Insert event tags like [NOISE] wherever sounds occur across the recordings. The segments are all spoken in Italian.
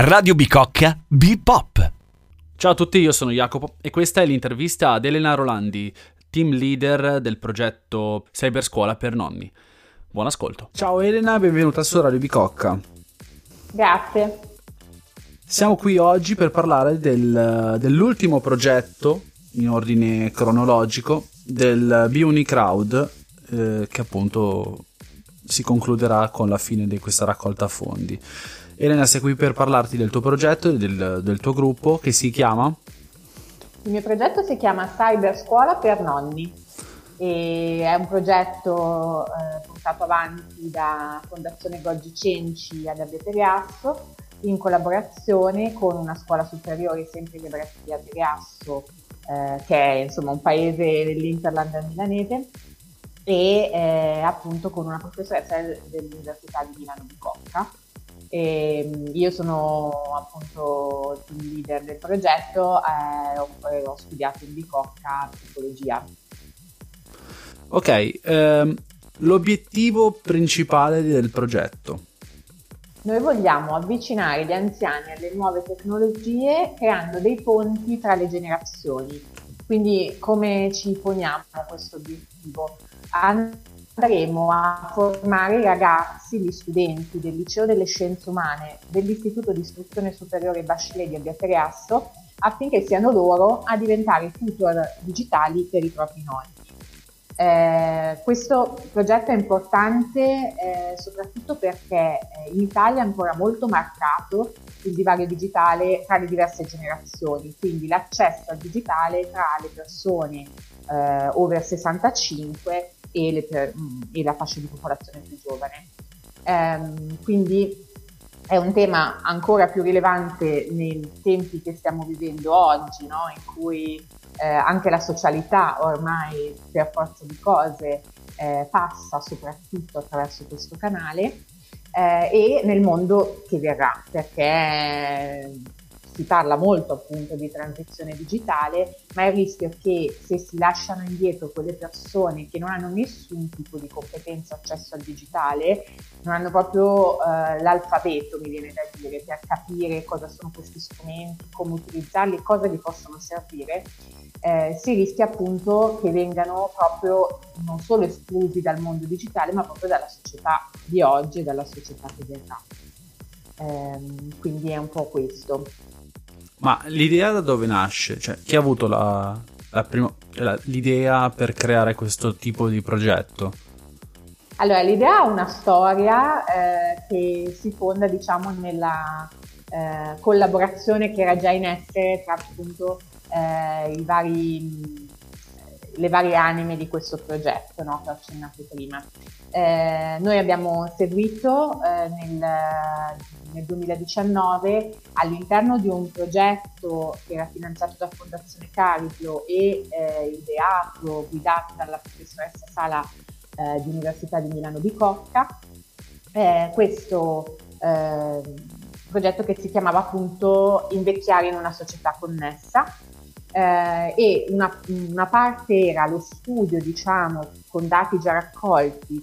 Radio Bicocca Bipop. Ciao a tutti, io sono Jacopo e questa è l'intervista ad Elena Rolandi, team leader del progetto Cyberscuola per nonni. Buon ascolto. Ciao Elena, benvenuta su Radio Bicocca. Grazie. Siamo qui oggi per parlare del, dell'ultimo progetto in ordine cronologico del Biuni Crowd eh, che appunto si concluderà con la fine di questa raccolta fondi. Elena, sei qui per parlarti del tuo progetto e del, del, tuo gruppo che si chiama? Il mio progetto si chiama Cyber Scuola per Nonni e è un progetto eh, portato avanti da Fondazione Goggi Cenci ad Abbiate Riasso in collaborazione con una scuola superiore sempre di Abbiate Riasso eh, che è insomma un paese dell'Interland milanese e eh, appunto con una professoressa dell'Università di Milano Bicocca e ehm, io sono appunto team leader del progetto e eh, ho, ho, studiato in Bicocca psicologia. Ok, ehm, l'obiettivo principale del progetto? Noi vogliamo avvicinare gli anziani alle nuove tecnologie creando dei ponti tra le generazioni. Quindi come ci poniamo questo obiettivo? Andremo a formare i ragazzi, gli studenti del Liceo delle Scienze Umane dell'Istituto di Istruzione Superiore Bachelet di Abbiateriasso affinché siano loro a diventare tutor digitali per i propri nonni. Eh, questo progetto è importante eh, soprattutto perché eh, in Italia è ancora molto marcato il divario digitale tra le diverse generazioni, quindi l'accesso al digitale tra le persone eh, over 65 e, le, mm, e, la fascia di popolazione più giovane. Ehm, quindi è un tema ancora più rilevante nei tempi che stiamo vivendo oggi, no? in cui eh, anche la socialità ormai per forza di cose eh, passa soprattutto attraverso questo canale eh, e nel mondo che verrà, perché si parla molto appunto di transizione digitale, ma il rischio è che se si lasciano indietro quelle persone che non hanno nessun tipo di competenza accesso al digitale, non hanno proprio uh, l'alfabeto, mi viene da dire, per capire cosa sono questi strumenti, come utilizzarli, cosa gli possono servire, eh, si rischia appunto che vengano proprio non solo esclusi dal mondo digitale, ma proprio dalla società di oggi e dalla società che verrà. Eh, quindi è un po' questo. Ma l'idea da dove nasce? Cioè, chi ha avuto la, la prima, la, l'idea per creare questo tipo di progetto? Allora, l'idea ha una storia eh, che si fonda, diciamo, nella eh, collaborazione che era già in essere tra appunto eh, i vari le varie anime di questo progetto no, che ho accennato prima. Eh, noi abbiamo seguito eh, nel, nel, 2019 all'interno di un progetto che era finanziato da Fondazione Cariplo e eh, ideato, guidato dalla professoressa Sala eh, di Università di Milano Bicocca, eh, questo eh, progetto che si chiamava appunto Invecchiare in una società connessa eh, e una, una, parte era lo studio, diciamo, con dati già raccolti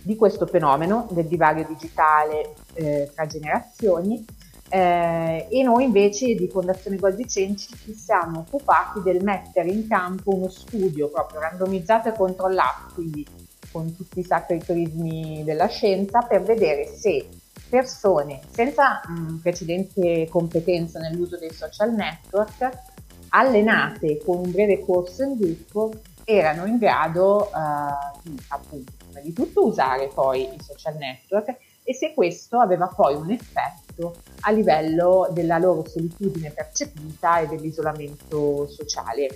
di questo fenomeno del divario digitale eh, tra generazioni. Eh, e noi invece di Fondazione Goldi Cenci ci siamo occupati del mettere in campo uno studio proprio randomizzato e controllato, quindi con tutti i sacri turismi della scienza, per vedere se persone senza mh, precedente competenza nell'uso dei social network allenate con un breve corso in gruppo erano in grado eh, di, appunto, di tutto usare poi i social network e se questo aveva poi un effetto a livello della loro solitudine percepita e dell'isolamento sociale.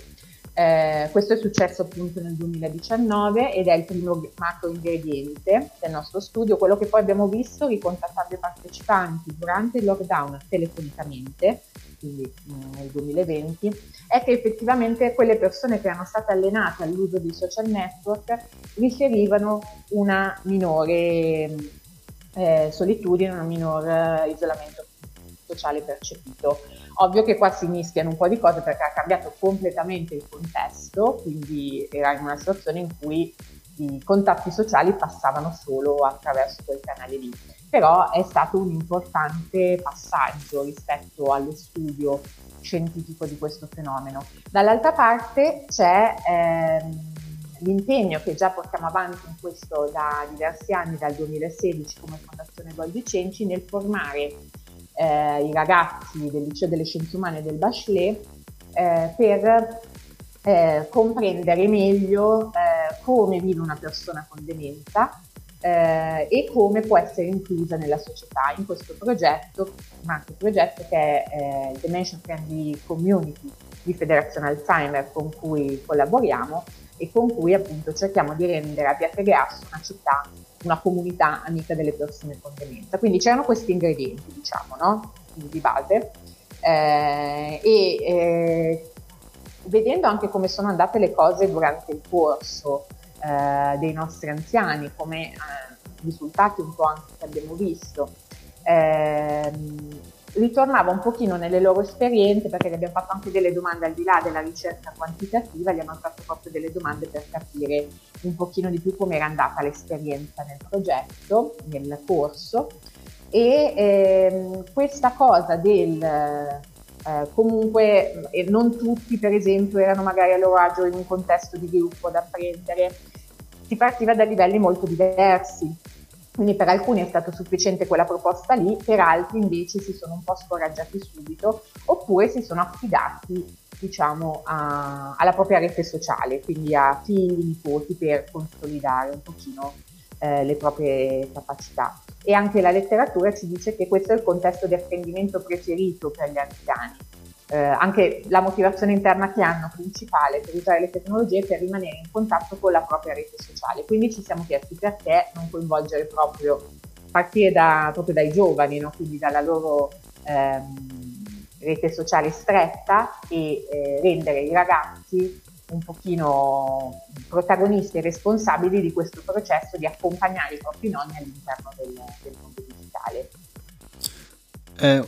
Eh, questo è successo appunto nel 2019 ed è il primo macro ingrediente del nostro studio, quello che poi abbiamo visto ricontattando i partecipanti durante il lockdown telefonicamente, quindi mm, nel 2020, è che effettivamente quelle persone che erano state allenate all'uso di social network riferivano una minore eh, solitudine, un minor eh, isolamento sociale percepito. Ovvio che qua si mischiano un po' di cose perché ha cambiato completamente il contesto, quindi era in una situazione in cui i contatti sociali passavano solo attraverso quel canale lì. Però è stato un importante passaggio rispetto allo studio scientifico di questo fenomeno. Dall'altra parte c'è ehm, l'impegno che già portiamo avanti in questo da diversi anni, dal 2016 come Fondazione Goldi Cenci, nel formare eh, i ragazzi del liceo delle scienze umane del Bachelet eh, per eh, comprendere meglio eh, come vive una persona con demenza eh, e come può essere inclusa nella società in questo progetto, un altro progetto che è eh, Dementia Friendly Community di Federazione Alzheimer con cui collaboriamo e con cui appunto cerchiamo di rendere a Pietragrasso una città, una comunità amica delle persone con demenza. Quindi c'erano questi ingredienti, diciamo, no? di base. Eh, e eh, vedendo anche come sono andate le cose durante il corso eh, dei nostri anziani, come eh, risultati un po' anche che abbiamo visto, ehm, ritornava un pochino nelle loro esperienze perché gli abbiamo fatto anche delle domande al di là della ricerca quantitativa, gli abbiamo fatto proprio delle domande per capire un pochino di più come era andata l'esperienza nel progetto, nel corso. E ehm, questa cosa del eh, comunque eh, non tutti per esempio erano magari a loro agio in un contesto di gruppo ad apprendere, si partiva da livelli molto diversi quindi per alcuni è stato sufficiente quella proposta lì, per altri invece si sono un po' scoraggiati subito oppure si sono affidati diciamo a, alla propria rete sociale, quindi a figli, nipoti per consolidare un pochino eh, le proprie capacità. E anche la letteratura ci dice che questo è il contesto di apprendimento preferito per gli anziani eh, anche la motivazione interna che hanno principale per usare le tecnologie per rimanere in contatto con la propria rete sociale. Quindi ci siamo chiesti perché non coinvolgere proprio, partire da, proprio dai giovani, no? quindi dalla loro ehm, rete sociale stretta e eh, rendere i ragazzi un pochino protagonisti e responsabili di questo processo di accompagnare i propri nonni all'interno del, del mondo digitale. Eh,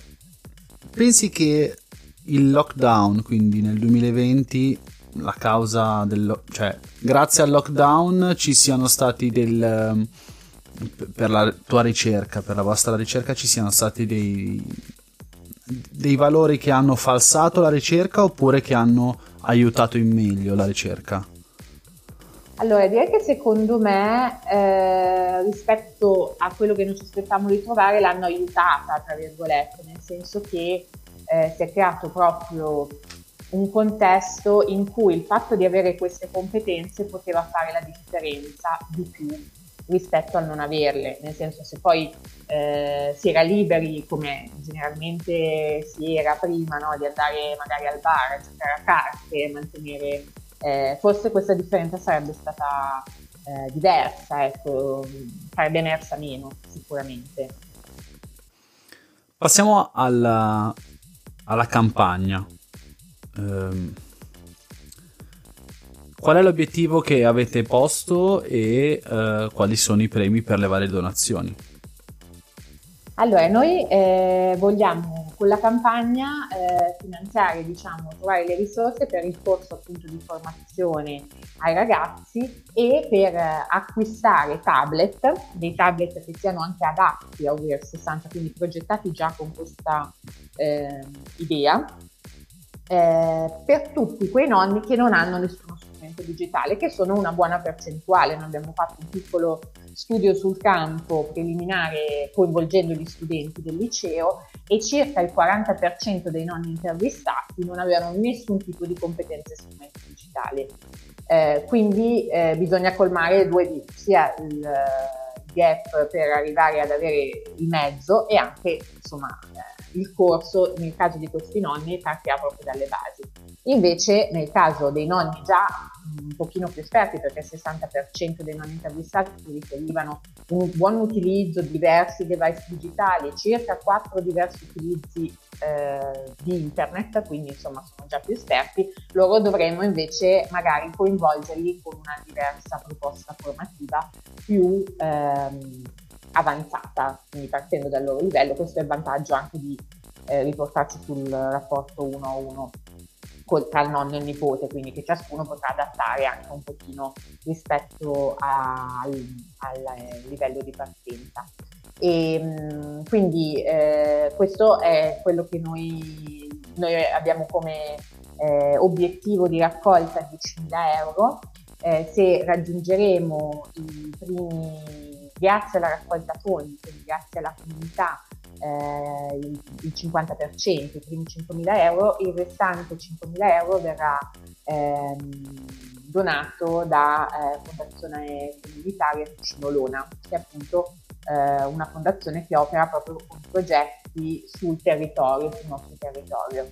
pensi che il lockdown, quindi nel 2020 la causa del cioè grazie al lockdown ci siano stati del ehm, per la tua ricerca, per la vostra ricerca ci siano stati dei dei valori che hanno falsato la ricerca oppure che hanno aiutato in meglio la ricerca? Allora, direi che secondo me eh, rispetto a quello che noi ci aspettavamo di trovare l'hanno aiutata, tra virgolette, nel senso che eh, si è creato proprio un contesto in cui il fatto di avere queste competenze poteva fare la differenza di più rispetto al non averle, nel senso se poi eh, si era liberi come generalmente si era prima no? di andare magari al bar, a giocare a carte, mantenere, eh, forse questa differenza sarebbe stata eh, diversa, ecco, sarebbe emersa meno sicuramente. Passiamo alla, alla campagna. Um, qual è l'obiettivo che avete posto e uh, quali sono i premi per le varie donazioni? Allora, noi eh, vogliamo con la campagna eh, finanziare, diciamo, trovare le risorse per il corso appunto di formazione ai ragazzi e per eh, acquistare tablet, dei tablet che siano anche adatti a Over 60, quindi progettati già con questa eh, idea, per tutti quei nonni che non hanno nessuno strumento digitale, che sono una buona percentuale. Noi abbiamo fatto un piccolo studio sul campo preliminare coinvolgendo gli studenti del liceo e circa il 40% dei nonni intervistati non avevano nessun tipo di competenze strumenti digitali. Eh, quindi eh, bisogna colmare due sia il gap per arrivare ad avere il mezzo e anche insomma eh, il corso nel caso di questi nonni partirà proprio dalle basi. Invece nel caso dei nonni già un pochino più esperti, perché il 60% dei nonni intervistati riferivano un buon utilizzo di diversi device digitali, circa 4 diversi utilizzi eh, di internet, quindi insomma sono già più esperti, loro dovremmo invece magari coinvolgerli con una diversa proposta formativa più ehm, avanzata, quindi partendo dal loro livello, questo è il vantaggio anche di eh, riportarci sul rapporto 1 a 1 tra il nonno e il nipote, quindi che ciascuno potrà adattare anche un pochino rispetto a, al, al, livello di partenza. E, mm, quindi eh, questo è quello che noi, noi abbiamo come eh, obiettivo di raccolta 10.000 euro. Eh, se raggiungeremo i primi, grazie alla raccolta fondi, quindi grazie alla comunità, eh, il, il, 50%, i primi 5.000 euro, il restante 5.000 euro verrà ehm, donato da eh, Fondazione Comunitaria Ticino Lona, che è appunto eh, una fondazione che opera proprio con progetti sul territorio, sul nostro territorio.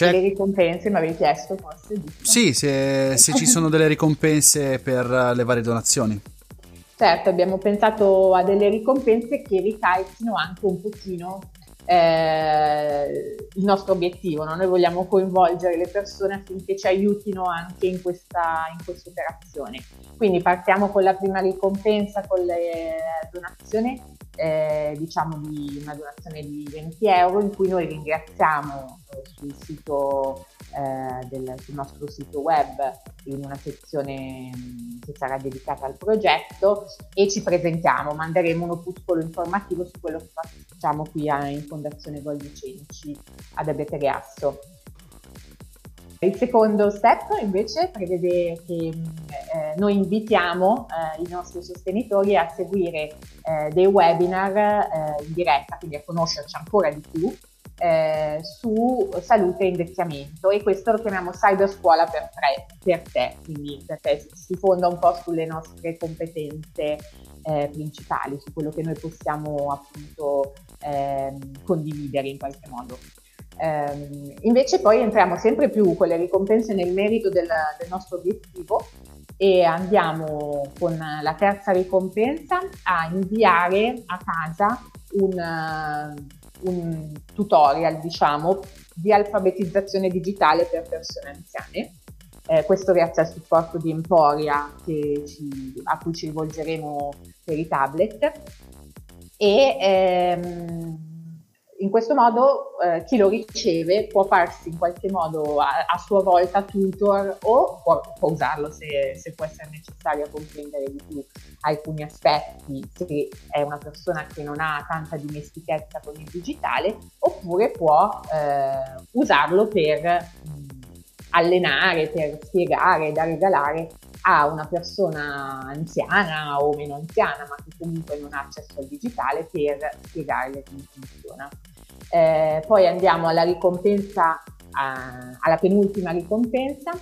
C'è... Le ricompense mi avevi chiesto forse? Giusto? Sì, se, se ci sono delle ricompense per le varie donazioni. Certo, abbiamo pensato a delle ricompense che ricalchino anche un pochino eh, il nostro obiettivo. No? Noi vogliamo coinvolgere le persone affinché ci aiutino anche in questa, in questa operazione. Quindi partiamo con la prima ricompensa, con le donazioni, eh, diciamo di una donazione di 20 euro in cui noi ringraziamo eh, sul sito eh, del, sul nostro sito web in una sezione mm, che sarà dedicata al progetto e ci presentiamo, manderemo un opuscolo informativo su quello che facciamo qui in Fondazione Goldicenci ad Abete Il secondo step invece prevede che mm, eh, noi invitiamo eh, i nostri sostenitori a seguire eh, dei webinar eh, in diretta, quindi a conoscerci ancora di più eh, su salute e invecchiamento e questo lo chiamiamo cyber scuola per, tre, per te, quindi perché si fonda un po' sulle nostre competenze eh, principali, su quello che noi possiamo appunto eh, condividere in qualche modo. Eh, invece poi entriamo sempre più con le ricompense nel merito del, del nostro obiettivo e andiamo con la terza ricompensa a inviare a casa un un tutorial, diciamo, di alfabetizzazione digitale per persone anziane. Eh, questo grazie al supporto di Emporia ci, a cui ci rivolgeremo per i tablet. E ehm, in questo modo eh, chi lo riceve può farsi in qualche modo a, a sua volta tutor o può, può usarlo se, se, può essere necessario a comprendere di più alcuni aspetti, se è una persona che non ha tanta dimestichezza con il digitale, oppure può eh, usarlo per allenare, per spiegare, da regalare a una persona anziana o meno anziana, ma che comunque non ha accesso al digitale, per spiegarle come funziona. Eh, poi andiamo alla ricompensa, a, alla penultima ricompensa,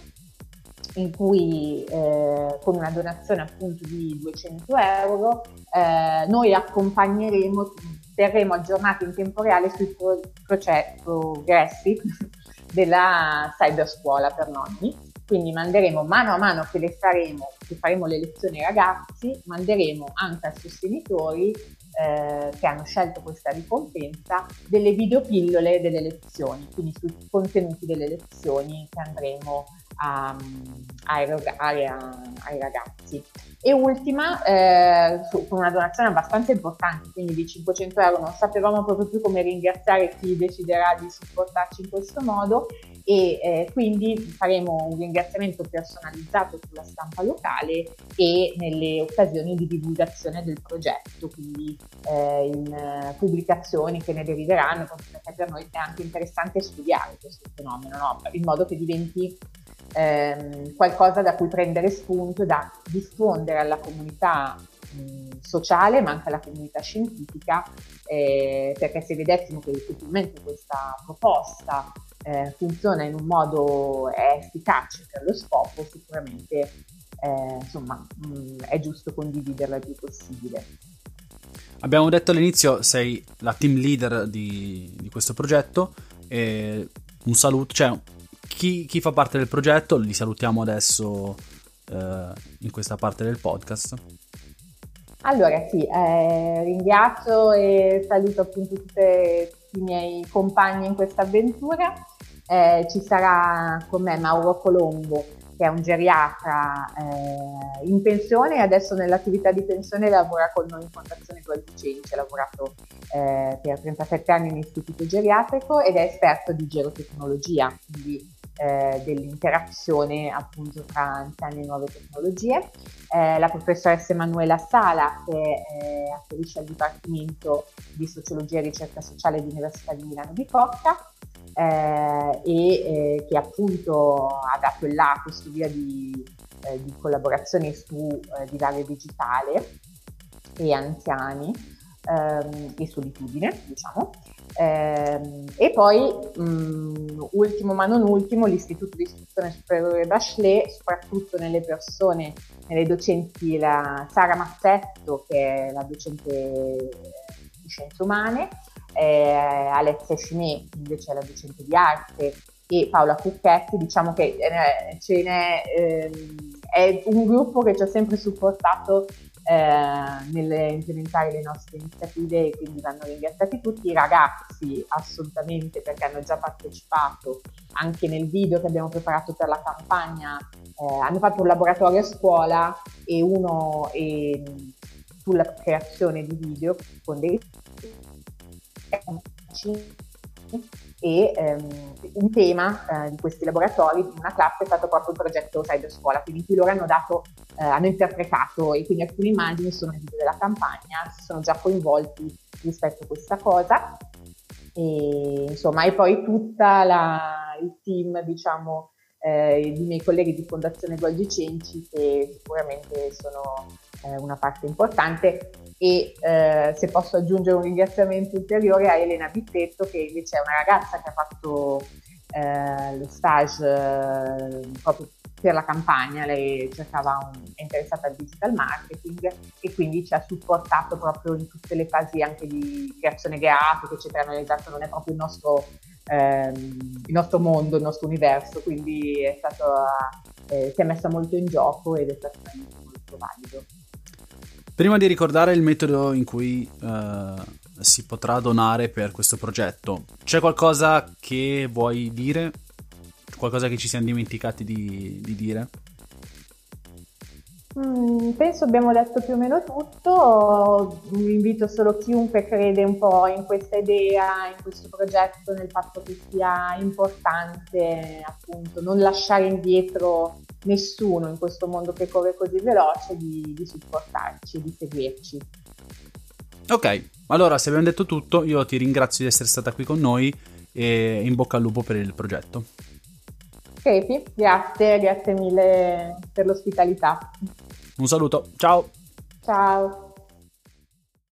in cui eh, con una donazione appunto di 200 euro eh, noi accompagneremo, terremo aggiornati in tempo reale sui pro- progressi [LAUGHS] della cyberscuola per nonni. Quindi manderemo mano a mano che le faremo, che faremo le lezioni ai ragazzi, manderemo anche ai sostenitori eh, che hanno scelto questa ricompensa delle videopillole delle lezioni, quindi sui contenuti delle lezioni che andremo a, erogare a, ai ragazzi. E ultima, eh, su, con una donazione abbastanza importante, quindi di 500 euro, non sapevamo proprio più come ringraziare chi deciderà di supportarci in questo modo e eh, quindi faremo un ringraziamento personalizzato sulla stampa locale e nelle occasioni di divulgazione del progetto, quindi eh, in uh, pubblicazioni che ne deriveranno, perché per noi è anche interessante studiare questo fenomeno, no? in modo che diventi ehm, qualcosa da cui prendere spunto, da diffondere alla comunità sociale ma anche alla comunità scientifica, eh, perché se vedessimo che effettivamente questa proposta eh, funziona in un modo efficace per lo scopo, sicuramente eh, insomma, mh, è giusto condividerla il più possibile. Abbiamo detto all'inizio, sei la team leader di, di questo progetto. E un saluto, cioè chi, chi, fa parte del progetto, li salutiamo adesso eh, in questa parte del podcast. Allora sì, eh, ringrazio e saluto appunto tutte, tutti i miei compagni in questa avventura. Eh, ci sarà con me Mauro Colombo, che è un geriatra eh, in pensione e adesso nell'attività di pensione lavora con noi in Fondazione Goldicenci, ha lavorato eh, per 37 anni in istituto geriatrico ed è esperto di gerotecnologia, quindi eh, dell'interazione appunto tra anziani e nuove tecnologie. Eh, la professoressa Emanuela Sala che eh, afferisce al Dipartimento di Sociologia e Ricerca Sociale dell'Università di Milano Bicocca eh, e eh, che appunto ha dato il là questo via di, eh, di collaborazione su divario digitale e anziani ehm, e solitudine, diciamo. Eh, e poi, mh, mm, ultimo ma non ultimo, l'Istituto di Istruzione Superiore Bachelet, soprattutto nelle persone, nelle docenti, la Sara Mazzetto, che è la docente di scienze umane, eh, Alessia Cimè, invece è la docente di arte, e Paola Cucchetti, diciamo che eh, ce n'è, eh, è un gruppo che ci ha sempre supportato eh, nell'implementare le nostre iniziative e quindi vanno ringraziati tutti. I ragazzi assolutamente perché hanno già partecipato anche nel video che abbiamo preparato per la campagna eh, hanno fatto un laboratorio a scuola e uno e, sulla creazione di video con dei e ehm, un tema eh, di questi laboratori di una classe è stato proprio il progetto Cyber Scuola, quindi in loro hanno dato, eh, hanno interpretato e quindi alcune immagini sono nel video della campagna, si sono già coinvolti rispetto a questa cosa. E insomma e poi tutta la, il team diciamo eh, i miei colleghi di Fondazione Golgi Cenci che sicuramente sono eh, una parte importante e eh, se posso aggiungere un ringraziamento ulteriore a Elena Bittetto che invece è una ragazza che ha fatto eh, lo stage eh, proprio per la campagna, lei cercava un, è interessata al digital marketing e quindi ci ha supportato proprio in tutte le fasi anche di creazione grafica, eccetera, noi esatto non è proprio il nostro, ehm, il nostro mondo, il nostro universo, quindi è stato, eh, si è messa molto in gioco ed è stato molto valido. Prima di ricordare il metodo in cui uh, si potrà donare per questo progetto, c'è qualcosa che vuoi dire? Qualcosa che ci siamo dimenticati di, di dire? Mm, penso abbiamo detto più o meno tutto, invito solo chiunque crede un po' in questa idea, in questo progetto, nel fatto che sia importante appunto non lasciare indietro nessuno in questo mondo che corre così veloce di, di supportarci, di seguirci. Ok, allora se abbiamo detto tutto, io ti ringrazio di essere stata qui con noi e in bocca al lupo per il progetto. Crepi, grazie, grazie mille per l'ospitalità. Un saluto, ciao! Ciao!